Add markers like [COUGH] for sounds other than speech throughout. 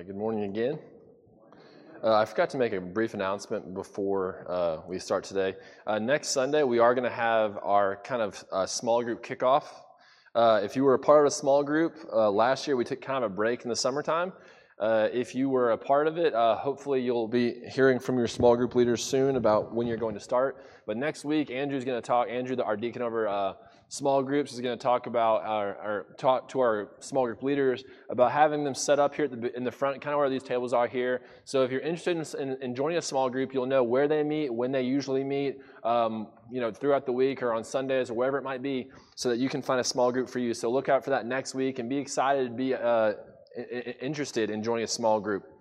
right, good morning again. Uh, I forgot to make a brief announcement before uh, we start today. Uh, next Sunday, we are going to have our kind of uh, small group kickoff. Uh, if you were a part of a small group, uh, last year we took kind of a break in the summertime. if you were a part of it, hopefully you'll be hearing from your small group leaders soon about when you're going to start. But next week, Andrew's going to talk, Andrew, our deacon over small groups is going to talk about our, our, talk to our small group leaders about having them set up here the, in the front, kind of where these tables are here. So if you're interested in, in, in, joining a small group, you'll know where they meet, when they usually meet, um, you know, throughout the week or on Sundays or wherever it might be, so that you can find a small group for you. So look out for that next week and be excited be uh, interested in joining a small group.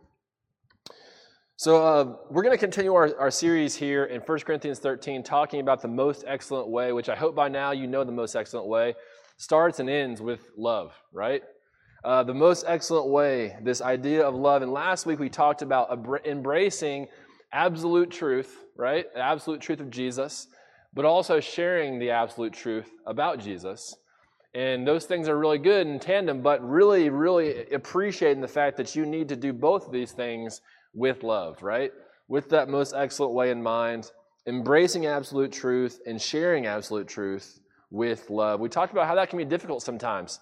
So, uh, we're going to continue our, our series here in 1 Corinthians 13, talking about the most excellent way, which I hope by now you know the most excellent way, starts and ends with love, right? Uh, the most excellent way, this idea of love. And last week we talked about embracing absolute truth, right? The absolute truth of Jesus, but also sharing the absolute truth about Jesus. And those things are really good in tandem, but really, really appreciating the fact that you need to do both of these things with love, right? With that most excellent way in mind, embracing absolute truth and sharing absolute truth with love. We talked about how that can be difficult sometimes.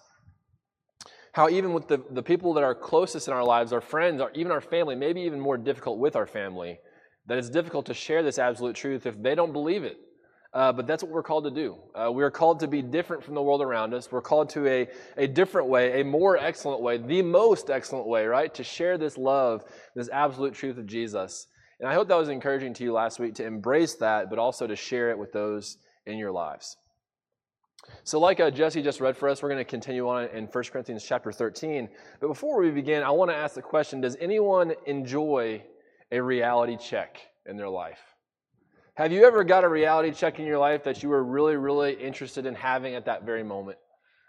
How even with the, the people that are closest in our lives, our friends, or even our family, maybe even more difficult with our family, that it's difficult to share this absolute truth if they don't believe it. Uh, but that's what we're called to do. Uh, we are called to be different from the world around us. We're called to a, a different way, a more excellent way, the most excellent way, right? To share this love, this absolute truth of Jesus. And I hope that was encouraging to you last week to embrace that, but also to share it with those in your lives. So, like uh, Jesse just read for us, we're going to continue on in 1 Corinthians chapter 13. But before we begin, I want to ask the question Does anyone enjoy a reality check in their life? Have you ever got a reality check in your life that you were really, really interested in having at that very moment?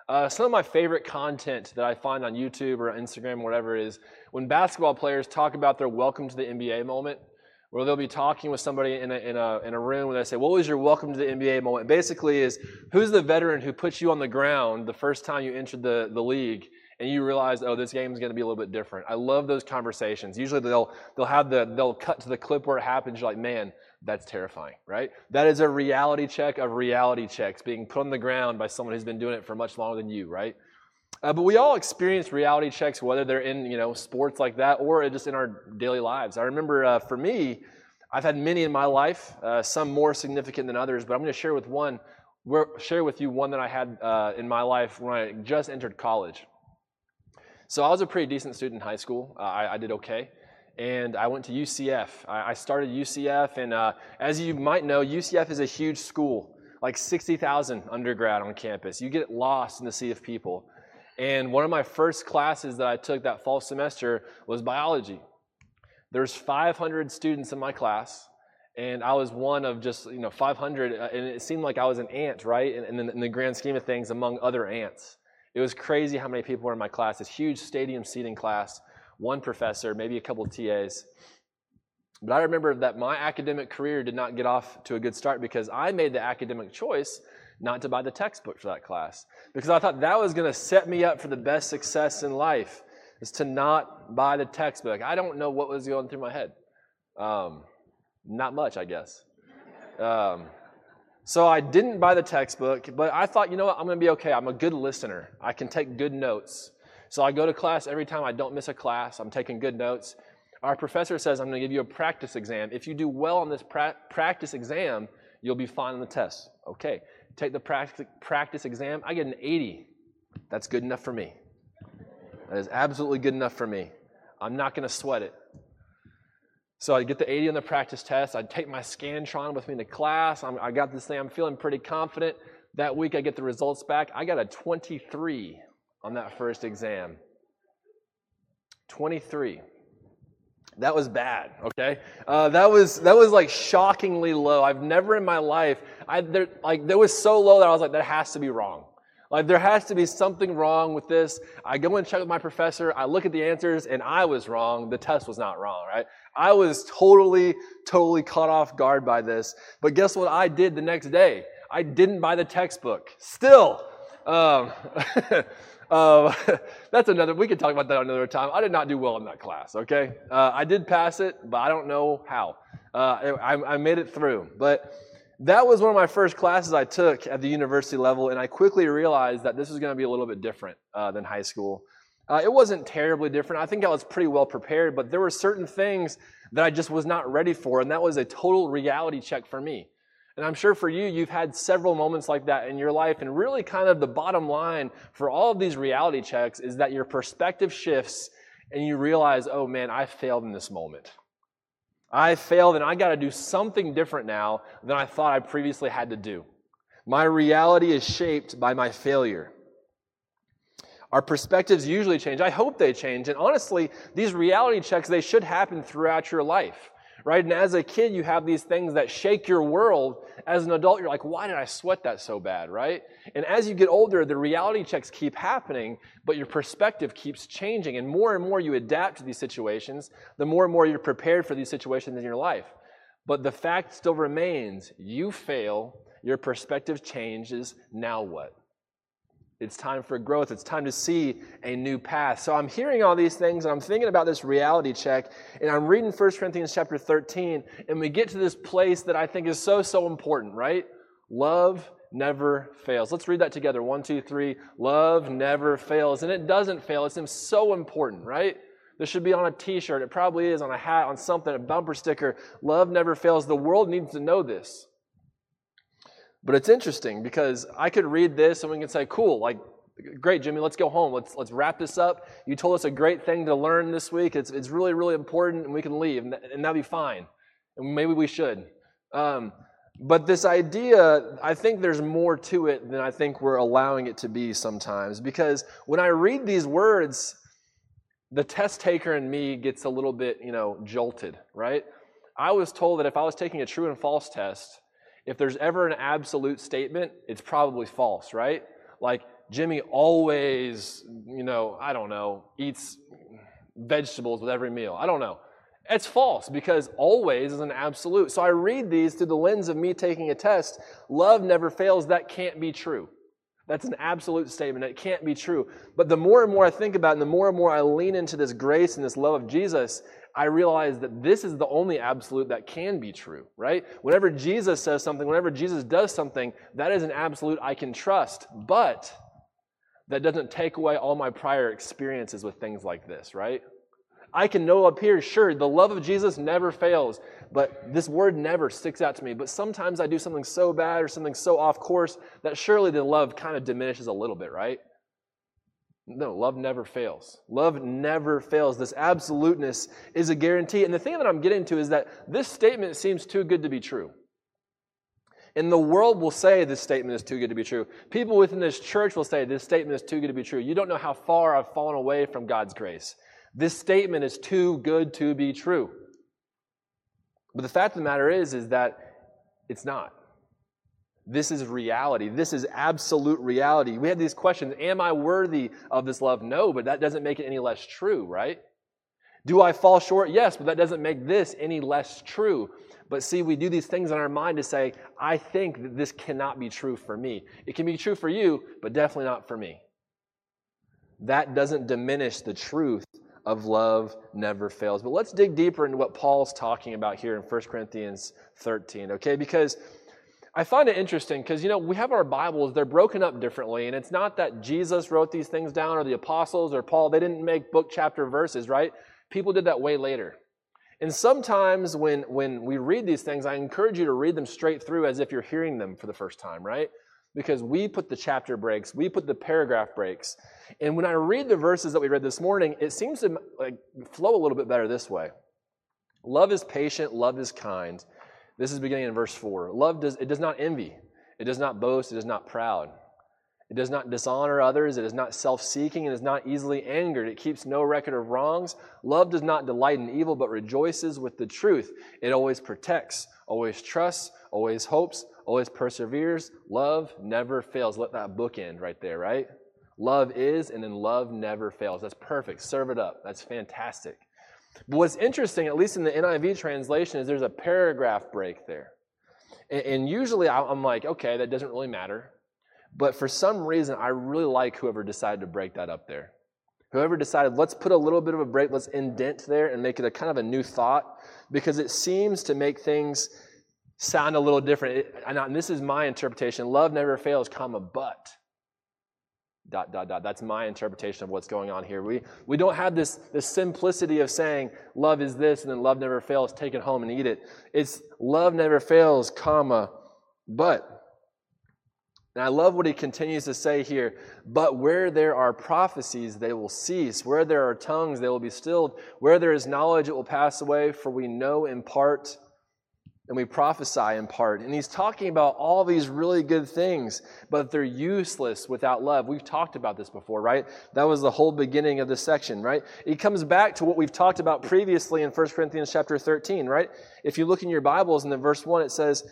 Uh, some of my favorite content that I find on YouTube or Instagram, or whatever it is, when basketball players talk about their welcome to the NBA moment, where they'll be talking with somebody in a, in a, in a room where they say, What was your welcome to the NBA moment? Basically, is who's the veteran who puts you on the ground the first time you entered the, the league and you realize, oh, this game is going to be a little bit different. I love those conversations. Usually they'll they'll have the they'll cut to the clip where it happens. You're like, man, that's terrifying, right? That is a reality check of reality checks being put on the ground by someone who's been doing it for much longer than you, right? Uh, but we all experience reality checks, whether they're in you know sports like that or just in our daily lives. I remember uh, for me, I've had many in my life, uh, some more significant than others. But I'm going to share with one, share with you one that I had uh, in my life when I just entered college. So I was a pretty decent student in high school. Uh, I, I did okay and I went to UCF. I, started UCF, and uh, as you might know, UCF is a huge school, like 60,000 undergrad on campus. You get lost in the sea of people. And one of my first classes that I took that fall semester was biology. There's 500 students in my class, and I was one of just you know 500, uh, and it seemed like I was an ant, right? In, in, in the grand scheme of things, among other ants. It was crazy how many people were in my class. This huge stadium seating class one professor, maybe a couple TAs. But I remember that my academic career did not get off to a good start because I made the academic choice not to buy the textbook for that class because I thought that was going to set me up for the best success in life is to not buy the textbook. I don't know what was going through my head. Um, not much, I guess. Um, so I didn't buy the textbook, but I thought, you know what, I'm going to be okay. I'm a good listener. I can take good notes. So I go to class every time. I don't miss a class. I'm taking good notes. Our professor says, I'm going to give you a practice exam. If you do well on this pra- practice exam, you'll be fine on the test. Okay. Take the practice, practice exam. I get an 80. That's good enough for me. That is absolutely good enough for me. I'm not going to sweat it. So I get the 80 on the practice test. I take my Scantron with me to class. I'm, I got this thing. I'm feeling pretty confident. That week I get the results back. I got a 23 on that first exam. 23. That was bad, okay? Uh, that was that was like shockingly low. I've never in my life, I there, like there was so low that I was like, that has to be wrong. Like there has to be something wrong with this. I go and check with my professor. I look at the answers, and I was wrong. The test was not wrong, right? I was totally, totally caught off guard by this. But guess what I did the next day? I didn't buy the textbook. Still. Um, [LAUGHS] Uh, [LAUGHS] that's another, we could talk about that another time. I did not do well in that class, okay? Uh, I did pass it, but I don't know how. Uh, I, I made it through. But that was one of my first classes I took at the university level, and I quickly realized that this was going to be a little bit different uh, than high school. Uh, it wasn't terribly different. I think I was pretty well prepared, but there were certain things that I just was not ready for, and that was a total reality check for me. And I'm sure for you, you've had several moments like that in your life. And really, kind of the bottom line for all of these reality checks is that your perspective shifts and you realize, oh man, I failed in this moment. I failed and I got to do something different now than I thought I previously had to do. My reality is shaped by my failure. Our perspectives usually change. I hope they change. And honestly, these reality checks, they should happen throughout your life right? And as a kid, you have these things that shake your world. As an adult, you're like, why did I sweat that so bad, right? And as you get older, the reality checks keep happening, but your perspective keeps changing. And more and more you adapt to these situations, the more and more you're prepared for these situations in your life. But the fact still remains you fail, your perspective changes, now what? It's time for growth. It's time to see a new path. So I'm hearing all these things and I'm thinking about this reality check and I'm reading 1 Corinthians chapter 13 and we get to this place that I think is so, so important, right? Love never fails. Let's read that together. One, two, three. Love never fails. And it doesn't fail. It's so important, right? This should be on a t shirt. It probably is on a hat, on something, a bumper sticker. Love never fails. The world needs to know this. But it's interesting because I could read this and we can say, cool, like, great, Jimmy, let's go home. Let's, let's wrap this up. You told us a great thing to learn this week. It's, it's really, really important, and we can leave, and, that, and that'd be fine. And maybe we should. Um, but this idea, I think there's more to it than I think we're allowing it to be sometimes. Because when I read these words, the test taker in me gets a little bit, you know, jolted, right? I was told that if I was taking a true and false test, if there's ever an absolute statement, it's probably false, right? Like Jimmy always, you know, I don't know, eats vegetables with every meal. I don't know. It's false because always is an absolute. So I read these through the lens of me taking a test. Love never fails. That can't be true. That's an absolute statement. It can't be true. But the more and more I think about it, and the more and more I lean into this grace and this love of Jesus, I realize that this is the only absolute that can be true, right? Whenever Jesus says something, whenever Jesus does something, that is an absolute I can trust. But that doesn't take away all my prior experiences with things like this, right? I can know up here, sure, the love of Jesus never fails, but this word never sticks out to me. But sometimes I do something so bad or something so off course that surely the love kind of diminishes a little bit, right? No, love never fails. Love never fails. This absoluteness is a guarantee. And the thing that I'm getting to is that this statement seems too good to be true. And the world will say this statement is too good to be true. People within this church will say this statement is too good to be true. You don't know how far I've fallen away from God's grace. This statement is too good to be true. But the fact of the matter is, is that it's not. This is reality. This is absolute reality. We have these questions Am I worthy of this love? No, but that doesn't make it any less true, right? Do I fall short? Yes, but that doesn't make this any less true. But see, we do these things in our mind to say, I think that this cannot be true for me. It can be true for you, but definitely not for me. That doesn't diminish the truth of love never fails. But let's dig deeper into what Paul's talking about here in 1 Corinthians 13, okay? Because I find it interesting because, you know, we have our Bibles, they're broken up differently. And it's not that Jesus wrote these things down or the apostles or Paul, they didn't make book, chapter, verses, right? People did that way later. And sometimes when, when we read these things, I encourage you to read them straight through as if you're hearing them for the first time, right? Because we put the chapter breaks, we put the paragraph breaks. And when I read the verses that we read this morning, it seems to like flow a little bit better this way. Love is patient, love is kind. This is beginning in verse 4. Love does it does not envy, it does not boast, it is not proud. It does not dishonor others, it is not self-seeking, it is not easily angered, it keeps no record of wrongs. Love does not delight in evil, but rejoices with the truth. It always protects, always trusts, always hopes, always perseveres. Love never fails. Let that book end right there, right? Love is, and then love never fails. That's perfect. Serve it up. That's fantastic. But what's interesting, at least in the NIV translation, is there's a paragraph break there. And, and usually I'm like, okay, that doesn't really matter. But for some reason, I really like whoever decided to break that up there. Whoever decided, let's put a little bit of a break, let's indent there and make it a kind of a new thought because it seems to make things sound a little different. It, and this is my interpretation. Love never fails, comma, but dot dot dot that's my interpretation of what's going on here we we don't have this this simplicity of saying love is this and then love never fails take it home and eat it it's love never fails comma but and I love what he continues to say here. But where there are prophecies, they will cease. Where there are tongues, they will be stilled. Where there is knowledge, it will pass away. For we know in part and we prophesy in part. And he's talking about all these really good things, but they're useless without love. We've talked about this before, right? That was the whole beginning of this section, right? It comes back to what we've talked about previously in 1 Corinthians chapter 13, right? If you look in your Bibles in the verse 1, it says,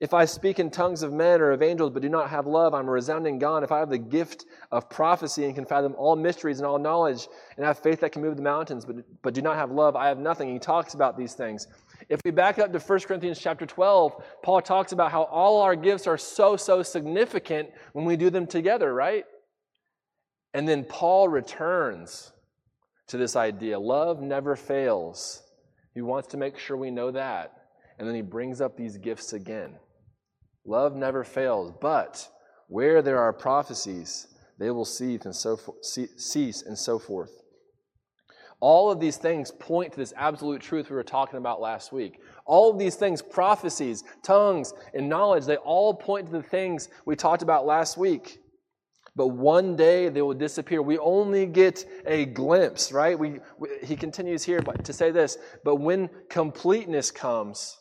if I speak in tongues of men or of angels, but do not have love, I'm a resounding gong. If I have the gift of prophecy and can fathom all mysteries and all knowledge, and have faith that can move the mountains, but, but do not have love, I have nothing. He talks about these things. If we back up to 1 Corinthians chapter 12, Paul talks about how all our gifts are so, so significant when we do them together, right? And then Paul returns to this idea love never fails. He wants to make sure we know that. And then he brings up these gifts again. Love never fails, but where there are prophecies, they will cease and so, cease and so forth. All of these things point to this absolute truth we were talking about last week. All of these things, prophecies, tongues, and knowledge, they all point to the things we talked about last week. But one day they will disappear. We only get a glimpse, right? We, we, he continues here to say this, but when completeness comes,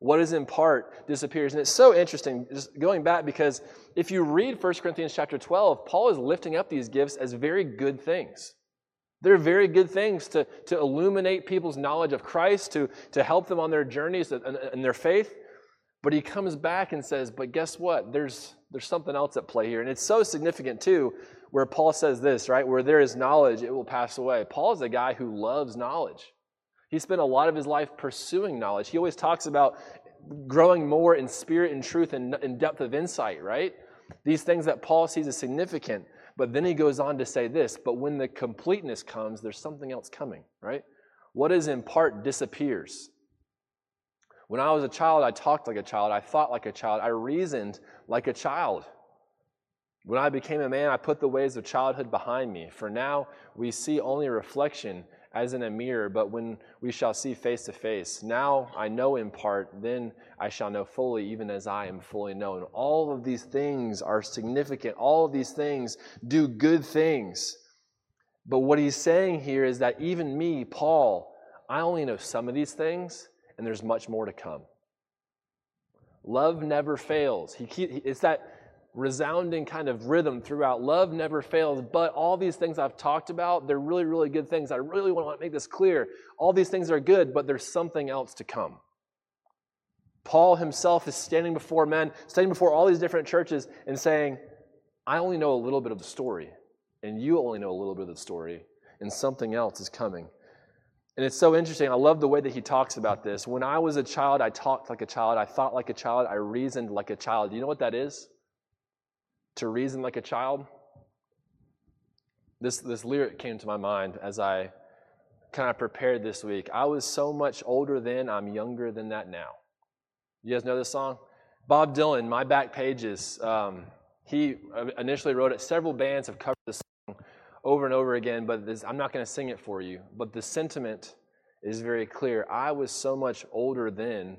what is in part disappears. And it's so interesting, just going back, because if you read 1 Corinthians chapter 12, Paul is lifting up these gifts as very good things. They're very good things to, to illuminate people's knowledge of Christ, to, to help them on their journeys and their faith. But he comes back and says, But guess what? There's, there's something else at play here. And it's so significant, too, where Paul says this, right? Where there is knowledge, it will pass away. Paul is a guy who loves knowledge. He spent a lot of his life pursuing knowledge. He always talks about growing more in spirit and truth and in depth of insight, right? These things that Paul sees as significant. But then he goes on to say this, but when the completeness comes, there's something else coming, right? What is in part disappears. When I was a child, I talked like a child, I thought like a child, I reasoned like a child. When I became a man, I put the ways of childhood behind me. For now, we see only reflection as in a mirror, but when we shall see face to face. Now I know in part, then I shall know fully, even as I am fully known. All of these things are significant. All of these things do good things. But what he's saying here is that even me, Paul, I only know some of these things, and there's much more to come. Love never fails. He, it's that resounding kind of rhythm throughout. Love never fails, but all these things I've talked about, they're really, really good things. I really want to make this clear. All these things are good, but there's something else to come. Paul himself is standing before men, standing before all these different churches, and saying, I only know a little bit of the story, and you only know a little bit of the story, and something else is coming. And it's so interesting. I love the way that he talks about this. When I was a child, I talked like a child, I thought like a child, I reasoned like a child. You know what that is? To reason like a child. This, this lyric came to my mind as I kind of prepared this week. I was so much older then, I'm younger than that now. You guys know this song? Bob Dylan, My Back Pages. Um, he initially wrote it. Several bands have covered this song over and over again, but this, I'm not going to sing it for you. But the sentiment is very clear. I was so much older then,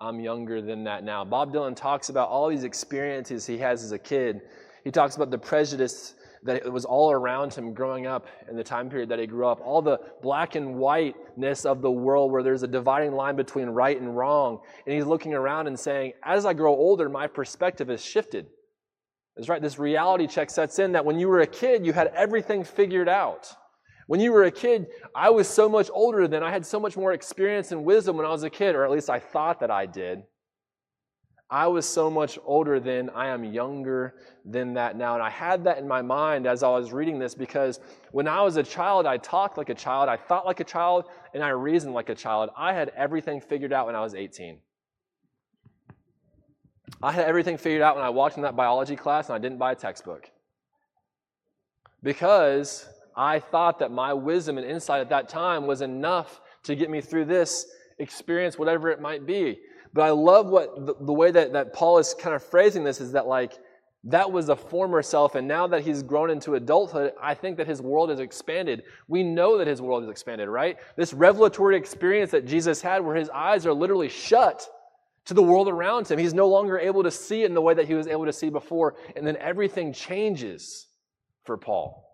I'm younger than that now. Bob Dylan talks about all these experiences he has as a kid. He talks about the prejudice that was all around him growing up in the time period that he grew up, all the black and whiteness of the world where there's a dividing line between right and wrong. And he's looking around and saying, as I grow older, my perspective has shifted. That's right, this reality check sets in that when you were a kid, you had everything figured out. When you were a kid, I was so much older than I had so much more experience and wisdom when I was a kid, or at least I thought that I did. I was so much older than I am younger than that now. And I had that in my mind as I was reading this because when I was a child, I talked like a child, I thought like a child, and I reasoned like a child. I had everything figured out when I was 18. I had everything figured out when I walked in that biology class and I didn't buy a textbook. Because I thought that my wisdom and insight at that time was enough to get me through this experience, whatever it might be. But I love what the, the way that, that Paul is kind of phrasing this is that, like, that was a former self, and now that he's grown into adulthood, I think that his world has expanded. We know that his world has expanded, right? This revelatory experience that Jesus had, where his eyes are literally shut to the world around him. He's no longer able to see it in the way that he was able to see before, and then everything changes for Paul.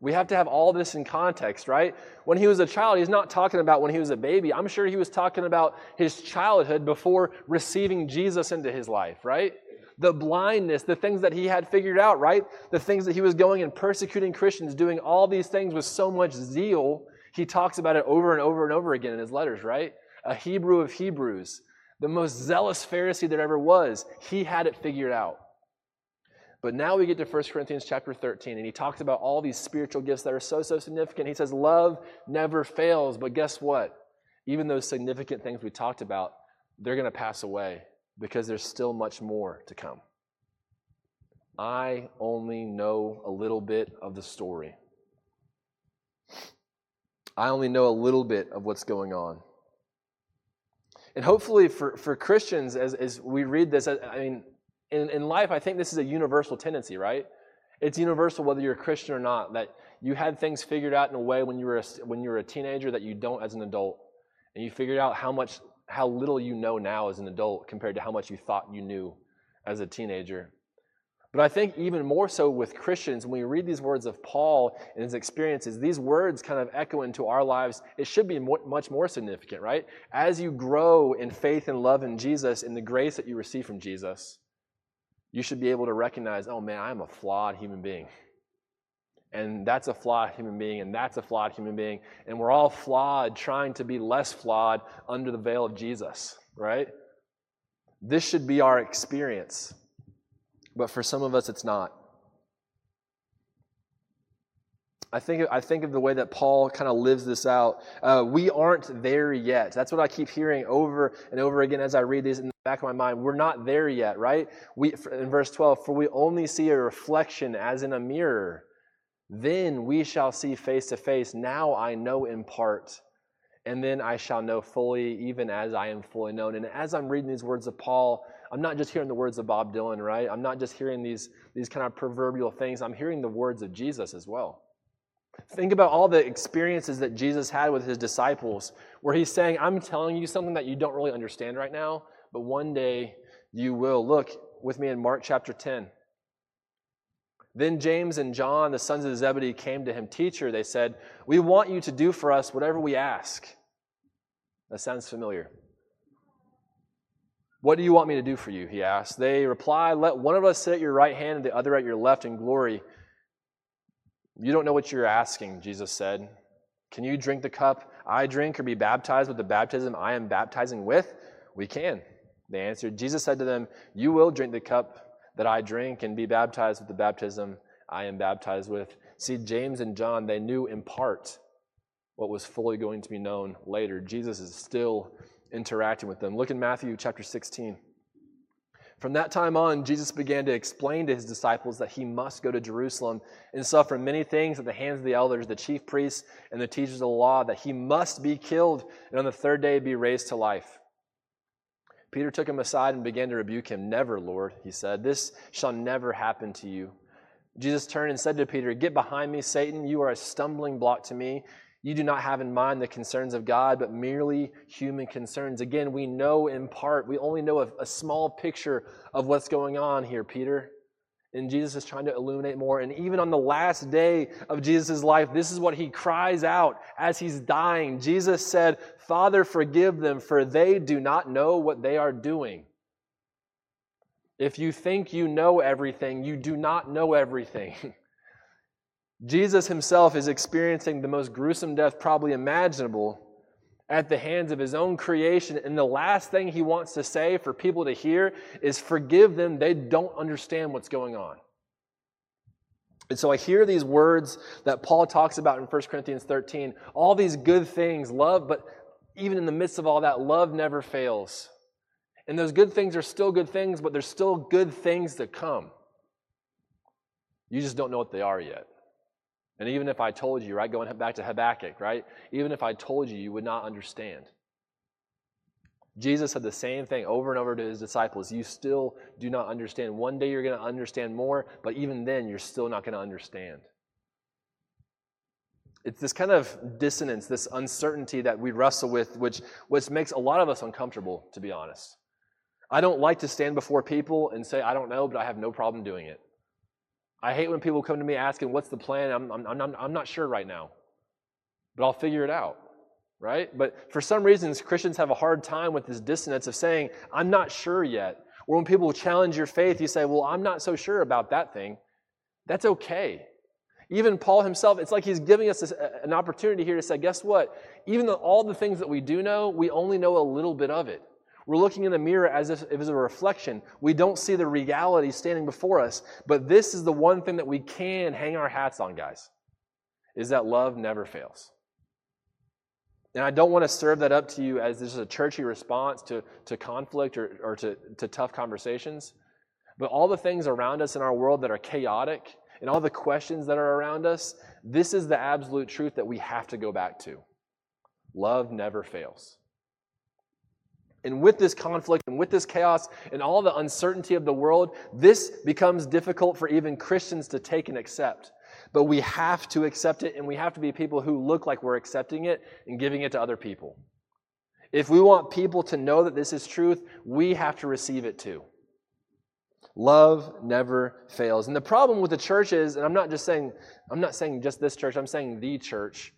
We have to have all this in context, right? When he was a child, he's not talking about when he was a baby. I'm sure he was talking about his childhood before receiving Jesus into his life, right? The blindness, the things that he had figured out, right? The things that he was going and persecuting Christians, doing all these things with so much zeal. He talks about it over and over and over again in his letters, right? A Hebrew of Hebrews, the most zealous Pharisee there ever was, he had it figured out. But now we get to 1 Corinthians chapter 13, and he talks about all these spiritual gifts that are so, so significant. He says, Love never fails. But guess what? Even those significant things we talked about, they're going to pass away because there's still much more to come. I only know a little bit of the story. I only know a little bit of what's going on. And hopefully, for, for Christians, as, as we read this, I I mean, in, in life, I think this is a universal tendency, right? It's universal whether you're a Christian or not, that you had things figured out in a way when you were a, when you were a teenager that you don't as an adult. And you figured out how much, how little you know now as an adult compared to how much you thought you knew as a teenager. But I think even more so with Christians, when we read these words of Paul and his experiences, these words kind of echo into our lives. It should be more, much more significant, right? As you grow in faith and love in Jesus, in the grace that you receive from Jesus, you should be able to recognize, oh man, I'm a flawed human being. And that's a flawed human being, and that's a flawed human being. And we're all flawed, trying to be less flawed under the veil of Jesus, right? This should be our experience. But for some of us, it's not. I think, I think of the way that Paul kind of lives this out. Uh, we aren't there yet. That's what I keep hearing over and over again as I read these in the back of my mind. We're not there yet, right? We, in verse 12, for we only see a reflection as in a mirror. Then we shall see face to face. Now I know in part, and then I shall know fully, even as I am fully known. And as I'm reading these words of Paul, I'm not just hearing the words of Bob Dylan, right? I'm not just hearing these, these kind of proverbial things. I'm hearing the words of Jesus as well. Think about all the experiences that Jesus had with his disciples, where he's saying, I'm telling you something that you don't really understand right now, but one day you will. Look with me in Mark chapter 10. Then James and John, the sons of Zebedee, came to him. Teacher, they said, We want you to do for us whatever we ask. That sounds familiar. What do you want me to do for you? He asked. They replied, Let one of us sit at your right hand and the other at your left in glory. You don't know what you're asking, Jesus said. Can you drink the cup I drink or be baptized with the baptism I am baptizing with? We can. They answered. Jesus said to them, You will drink the cup that I drink and be baptized with the baptism I am baptized with. See, James and John, they knew in part what was fully going to be known later. Jesus is still interacting with them. Look in Matthew chapter 16. From that time on, Jesus began to explain to his disciples that he must go to Jerusalem and suffer many things at the hands of the elders, the chief priests, and the teachers of the law, that he must be killed and on the third day be raised to life. Peter took him aside and began to rebuke him. Never, Lord, he said, this shall never happen to you. Jesus turned and said to Peter, Get behind me, Satan. You are a stumbling block to me. You do not have in mind the concerns of God, but merely human concerns. Again, we know in part, we only know a, a, small picture of what's going on here, Peter. And Jesus is trying to illuminate more. And even on the last day of Jesus' life, this is what he cries out as he's dying. Jesus said, Father, forgive them, for they do not know what they are doing. If you think you know everything, you do not know everything. [LAUGHS] Jesus himself is experiencing the most gruesome death probably imaginable at the hands of his own creation. And the last thing he wants to say for people to hear is forgive them. They don't understand what's going on. And so I hear these words that Paul talks about in 1 Corinthians 13 all these good things, love, but even in the midst of all that, love never fails. And those good things are still good things, but there's still good things to come. You just don't know what they are yet. And even if I told you, right, going back to Habakkuk, right? Even if I told you, you would not understand. Jesus said the same thing over and over to his disciples. You still do not understand. One day you're going to understand more, but even then, you're still not going to understand. It's this kind of dissonance, this uncertainty that we wrestle with, which, which makes a lot of us uncomfortable, to be honest. I don't like to stand before people and say, I don't know, but I have no problem doing it. I hate when people come to me asking, What's the plan? I'm, I'm, I'm, I'm not sure right now, but I'll figure it out, right? But for some reasons, Christians have a hard time with this dissonance of saying, I'm not sure yet. Or when people challenge your faith, you say, Well, I'm not so sure about that thing. That's okay. Even Paul himself, it's like he's giving us an opportunity here to say, Guess what? Even though all the things that we do know, we only know a little bit of it. We're looking in the mirror as if it was a reflection. We don't see the reality standing before us. But this is the one thing that we can hang our hats on, guys, is that love never fails. And I don't want to serve that up to you as this is a churchy response to, to conflict or, or to, to tough conversations. But all the things around us in our world that are chaotic and all the questions that are around us, this is the absolute truth that we have to go back to. Love never fails. And with this conflict and with this chaos and all the uncertainty of the world, this becomes difficult for even Christians to take and accept. But we have to accept it, and we have to be people who look like we're accepting it and giving it to other people. If we want people to know that this is truth, we have to receive it too. Love never fails. And the problem with the church is, and I'm not just saying, I'm not saying just this church, I'm saying the church,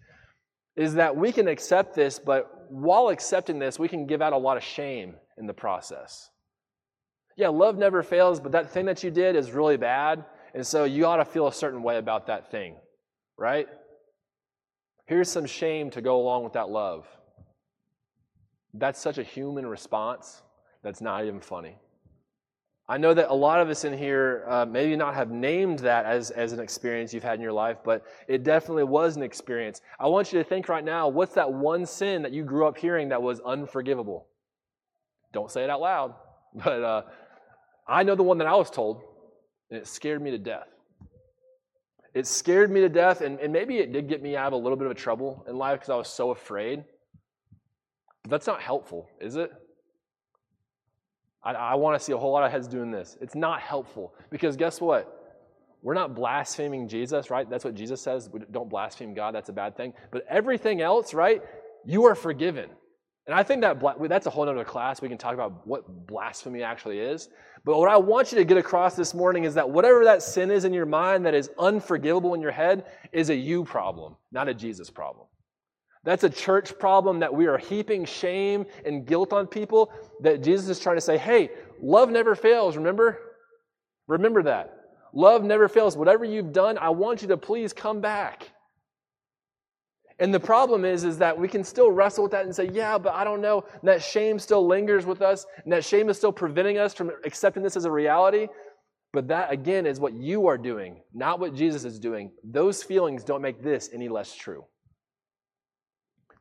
is that we can accept this, but while accepting this, we can give out a lot of shame in the process. Yeah, love never fails, but that thing that you did is really bad, and so you ought to feel a certain way about that thing, right? Here's some shame to go along with that love. That's such a human response that's not even funny. I know that a lot of us in here uh, maybe not have named that as, as an experience you've had in your life, but it definitely was an experience. I want you to think right now what's that one sin that you grew up hearing that was unforgivable? Don't say it out loud, [LAUGHS] but uh, I know the one that I was told, and it scared me to death. It scared me to death, and, and maybe it did get me out of a little bit of trouble in life because I was so afraid. But that's not helpful, is it? I, I want to see a whole lot of heads doing this. It's not helpful because guess what? We're not blaspheming Jesus, right? That's what Jesus says. We don't blaspheme God. That's a bad thing. But everything else, right? You are forgiven. And I think that that's a whole other class. We can talk about what blasphemy actually is. But what I want you to get across this morning is that whatever that sin is in your mind that is unforgivable in your head is a you problem, not a Jesus problem. That's a church problem that we are heaping shame and guilt on people that Jesus is trying to say, hey, love never fails, remember? Remember that. Love never fails. Whatever you've done, I want you to please come back. And the problem is, is that we can still wrestle with that and say, yeah, but I don't know. And that shame still lingers with us, and that shame is still preventing us from accepting this as a reality. But that, again, is what you are doing, not what Jesus is doing. Those feelings don't make this any less true.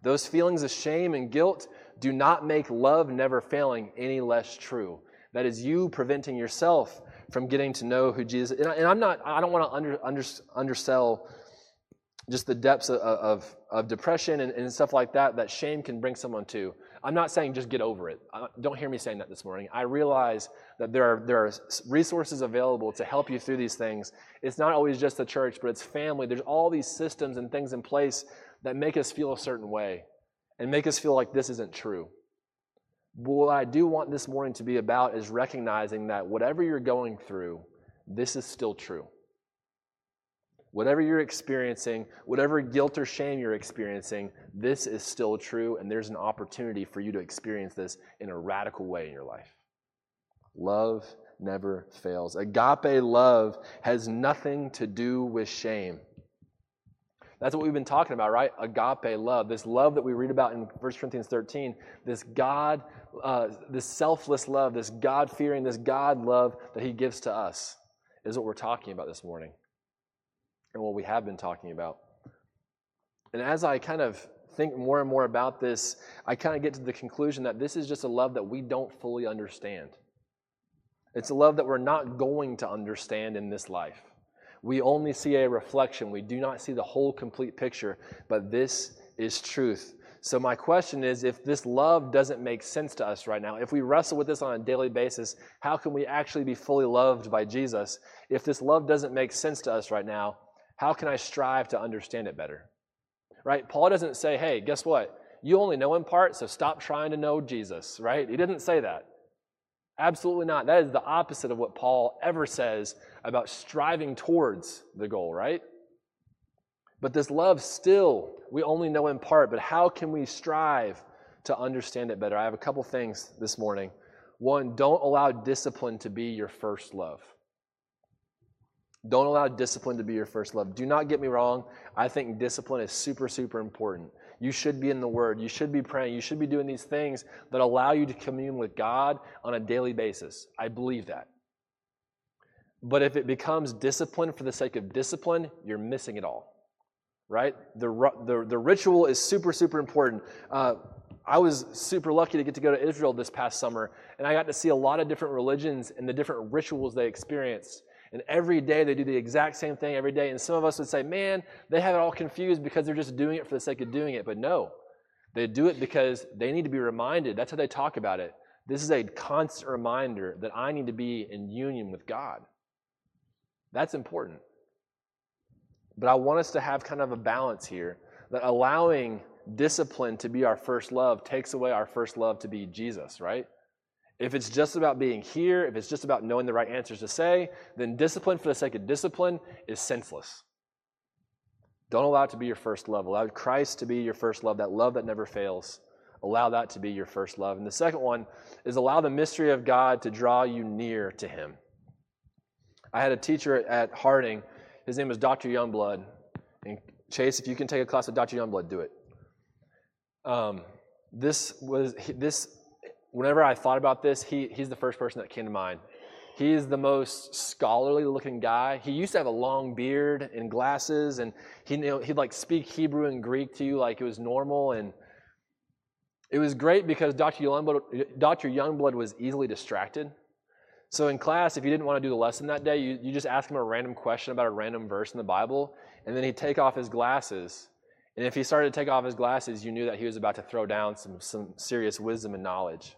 Those feelings of shame and guilt do not make love never failing any less true. That is you preventing yourself from getting to know who Jesus and, I, am not, I don't want to under, under, undersell just the depths of, of, of depression and, and, stuff like that that shame can bring someone to. I'm not saying just get over it. don't hear me saying that this morning. I realize that there are, there are resources available to help you through these things. It's not always just the church, but it's family. There's all these systems and things in place that make us feel a certain way and make us feel like this isn't true. But what I do want this morning to be about is recognizing that whatever you're going through, this is still true. Whatever you're experiencing, whatever guilt or shame you're experiencing, this is still true, and there's an opportunity for you to experience this in a radical way in your life. Love never fails. Agape love has nothing to do with shame. That's what we've been talking about, right? Agape love. This love that we read about in 1 Corinthians 13. This God, uh, this selfless love, this God fearing, this God love that He gives to us is what we're talking about this morning and what we have been talking about. And as I kind of think more and more about this, I kind of get to the conclusion that this is just a love that we don't fully understand. It's a love that we're not going to understand in this life. We only see a reflection. We do not see the whole complete picture, but this is truth. So, my question is if this love doesn't make sense to us right now, if we wrestle with this on a daily basis, how can we actually be fully loved by Jesus? If this love doesn't make sense to us right now, how can I strive to understand it better? Right? Paul doesn't say, hey, guess what? You only know in part, so stop trying to know Jesus, right? He didn't say that. Absolutely not. That is the opposite of what Paul ever says about striving towards the goal, right? But this love still, we only know in part, but how can we strive to understand it better? I have a couple things this morning. One, don't allow discipline to be your first love. Don't allow discipline to be your first love. Do not get me wrong. I think discipline is super, super important. You should be in the Word. You should be praying. You should be doing these things that allow you to commune with God on a daily basis. I believe that. But if it becomes discipline for the sake of discipline, you're missing it all. Right? The, the, the ritual is super, super important. Uh, I was super lucky to get to go to Israel this past summer, and I got to see a lot of different religions and the different rituals they experienced. And every day they do the exact same thing every day. And some of us would say, man, they have it all confused because they're just doing it for the sake of doing it. But no, they do it because they need to be reminded. That's how they talk about it. This is a constant reminder that I need to be in union with God. That's important. But I want us to have kind of a balance here that allowing discipline to be our first love takes away our first love to be Jesus, right? If it's just about being here, if it's just about knowing the right answers to say, then discipline for the sake of discipline is senseless. Don't allow it to be your first love. Allow Christ to be your first love, that love that never fails. Allow that to be your first love. And the second one is allow the mystery of God to draw you near to Him. I had a teacher at Harding. His name was Dr. Youngblood. And Chase, if you can take a class with Dr. Youngblood, do it. Um, this was this whenever I thought about this, he, he's the first person that came to mind. He's the most scholarly looking guy. He used to have a long beard and glasses, and he, know, he'd like speak Hebrew and Greek to you like it was normal. And it was great because Dr. Youngblood, Dr. Youngblood was easily distracted. So in class, if you didn't want to do the lesson that day, you, you just ask him a random question about a random verse in the Bible, and then he'd take off his glasses. And if he started to take off his glasses, you knew that he was about to throw down some, some serious wisdom and knowledge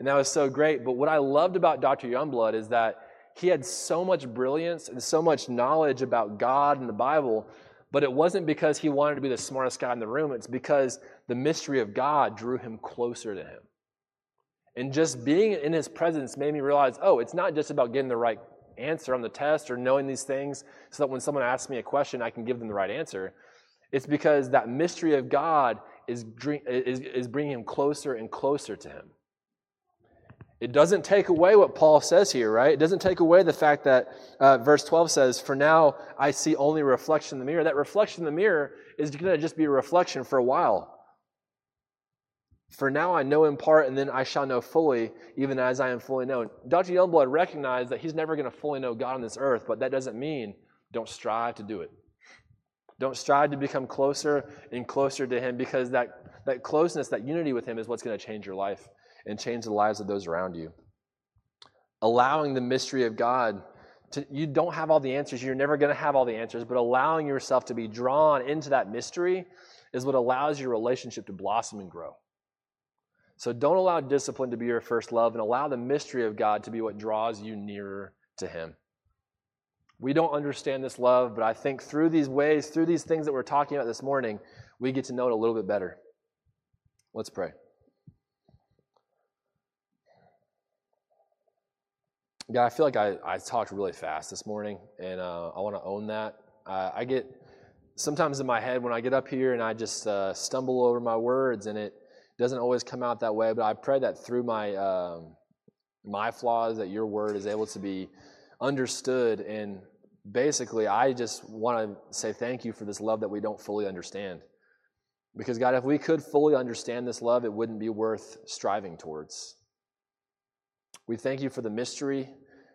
and that was so great. But what I loved about Dr. Youngblood is that he had so much brilliance and so much knowledge about God and the Bible, but it wasn't because he wanted to be the smartest guy in the room. It's because the mystery of God drew him closer to him. And just being in his presence made me realize oh, it's not just about getting the right answer on the test or knowing these things so that when someone asks me a question, I can give them the right answer. It's because that mystery of God is, is, is bringing him closer and closer to him. It doesn't take away what Paul says here, right? It doesn't take away the fact that uh, verse 12 says, For now I see only reflection in the mirror. That reflection in the mirror is going to just be a reflection for a while. For now I know in part, and then I shall know fully, even as I am fully known. Dr. Youngblood recognized that he's never going to fully know God on this earth, but that doesn't mean don't strive to do it. Don't strive to become closer and closer to Him because that, that closeness, that unity with Him is what's going to change your life and change the lives of those around you. Allowing the mystery of God to, you don't have all the answers. You're never going to have all the answers, but allowing yourself to be drawn into that mystery is what allows your relationship to blossom and grow. So don't allow discipline to be your first love and allow the mystery of God to be what draws you nearer to Him. We don't understand this love, but I think through these ways, through these things that we're talking about this morning, we get to know it a little bit better. Let's pray. God, I feel like I, I talked really fast this morning, and uh, I want to own that. Uh, I get sometimes in my head when I get up here and I just uh, stumble over my words, and it doesn't always come out that way. But I pray that through my um, my flaws, that Your word is able to be understood. And basically, I just want to say thank you for this love that we don't fully understand. Because God, if we could fully understand this love, it wouldn't be worth striving towards. We thank you for the mystery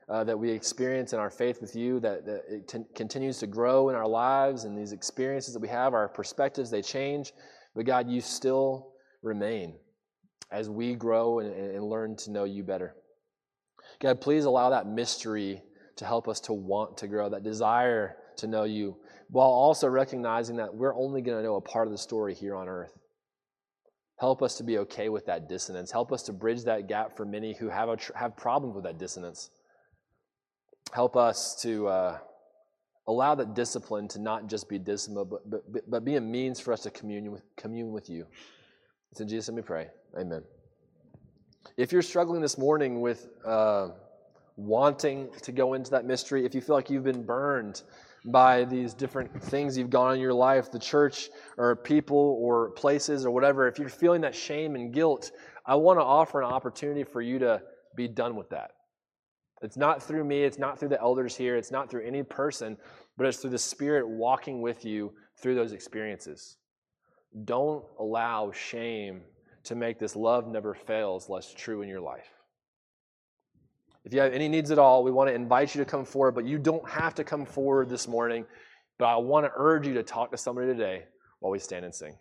Uh, that we experience in our faith with you, that, that it t- continues to grow in our lives and these experiences that we have, our perspectives, they change. But God, you still remain as we grow and, and learn to know you better. God, please allow that mystery to help us to want to grow, that desire to know you, while also recognizing that we're only going to know a part of the story here on earth. Help us to be okay with that dissonance. Help us to bridge that gap for many who have, a, have problems with that dissonance. Help us to uh, allow that discipline to not just be discipline, but, but, but be a means for us to commune with, commune with you. It's in Jesus' name we pray. Amen. If you're struggling this morning with uh, wanting to go into that mystery, if you feel like you've been burned by these different things you've gone in your life, the church or people or places or whatever, if you're feeling that shame and guilt, I want to offer an opportunity for you to be done with that. It's not through me, it's not through the elders here, it's not through any person, but it's through the Spirit walking with you through those experiences. Don't allow shame to make this love never fails less true in your life. If you have any needs at all, we want to invite you to come forward, but you don't have to come forward this morning. But I want to urge you to talk to somebody today while we stand and sing.